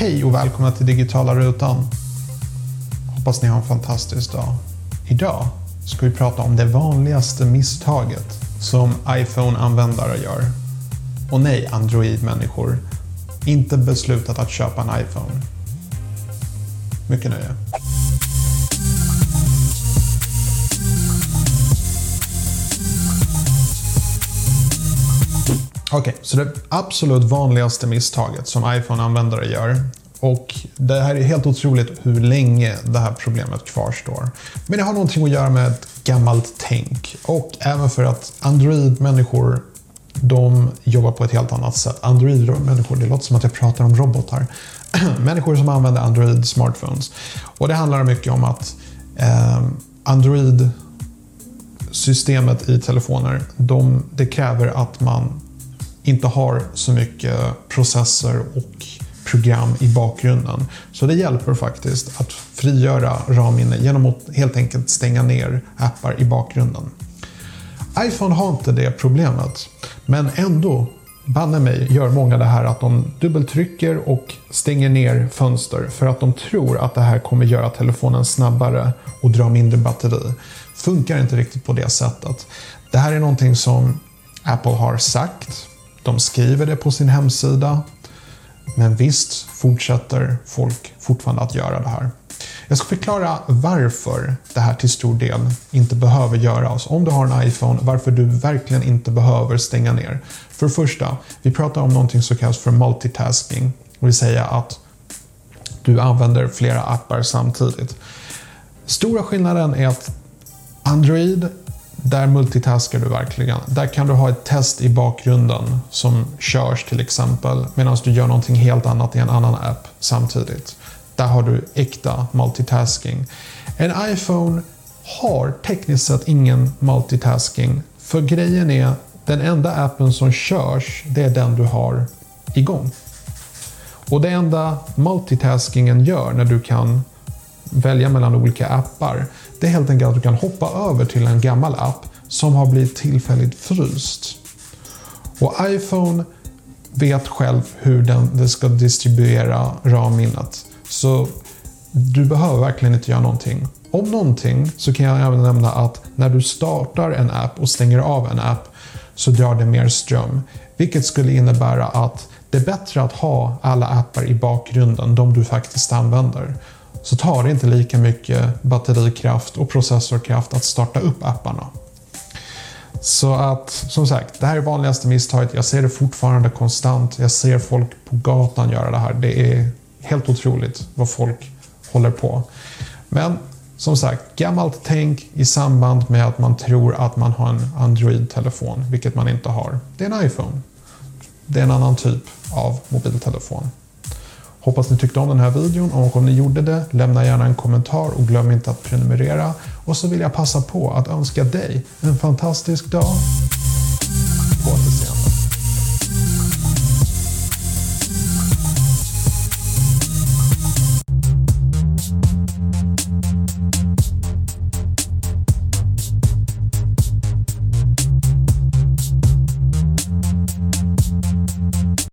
Hej och välkomna till Digitala Rutan. Hoppas ni har en fantastisk dag. Idag ska vi prata om det vanligaste misstaget som iPhone-användare gör. Och nej, Android-människor. Inte beslutat att köpa en iPhone. Mycket nöje. Okej, okay, så det absolut vanligaste misstaget som iPhone-användare gör och det här är helt otroligt hur länge det här problemet kvarstår. Men det har någonting att göra med ett gammalt tänk och även för att Android-människor de jobbar på ett helt annat sätt. Android-människor, det låter som att jag pratar om robotar. människor som använder Android smartphones. Och det handlar mycket om att eh, Android systemet i telefoner, de, det kräver att man inte har så mycket processer och program i bakgrunden. Så det hjälper faktiskt att frigöra RAM-minne genom att helt enkelt stänga ner appar i bakgrunden. iPhone har inte det problemet, men ändå banne mig gör många det här att de dubbeltrycker och stänger ner fönster för att de tror att det här kommer göra telefonen snabbare och dra mindre batteri. Funkar inte riktigt på det sättet. Det här är någonting som Apple har sagt de skriver det på sin hemsida. Men visst fortsätter folk fortfarande att göra det här. Jag ska förklara varför det här till stor del inte behöver göras. Om du har en iPhone, varför du verkligen inte behöver stänga ner. För det första, vi pratar om någonting som kallas för multitasking. Det vill säga att du använder flera appar samtidigt. Stora skillnaden är att Android där multitaskar du verkligen. Där kan du ha ett test i bakgrunden som körs till exempel medan du gör någonting helt annat i en annan app samtidigt. Där har du äkta multitasking. En iPhone har tekniskt sett ingen multitasking. För grejen är, den enda appen som körs, det är den du har igång. Och det enda multitaskingen gör när du kan välja mellan olika appar. Det är helt enkelt att du kan hoppa över till en gammal app som har blivit tillfälligt fryst. Och iPhone vet själv hur den, den ska distribuera RAM-minnet. Så du behöver verkligen inte göra någonting. Om någonting så kan jag även nämna att när du startar en app och stänger av en app så drar det mer ström. Vilket skulle innebära att det är bättre att ha alla appar i bakgrunden, de du faktiskt använder så tar det inte lika mycket batterikraft och processorkraft att starta upp apparna. Så att, som sagt, det här är vanligaste misstaget. Jag ser det fortfarande konstant. Jag ser folk på gatan göra det här. Det är helt otroligt vad folk håller på. Men som sagt, gammalt tänk i samband med att man tror att man har en Android-telefon, vilket man inte har. Det är en iPhone. Det är en annan typ av mobiltelefon. Hoppas ni tyckte om den här videon och om ni gjorde det, lämna gärna en kommentar och glöm inte att prenumerera. Och så vill jag passa på att önska dig en fantastisk dag. På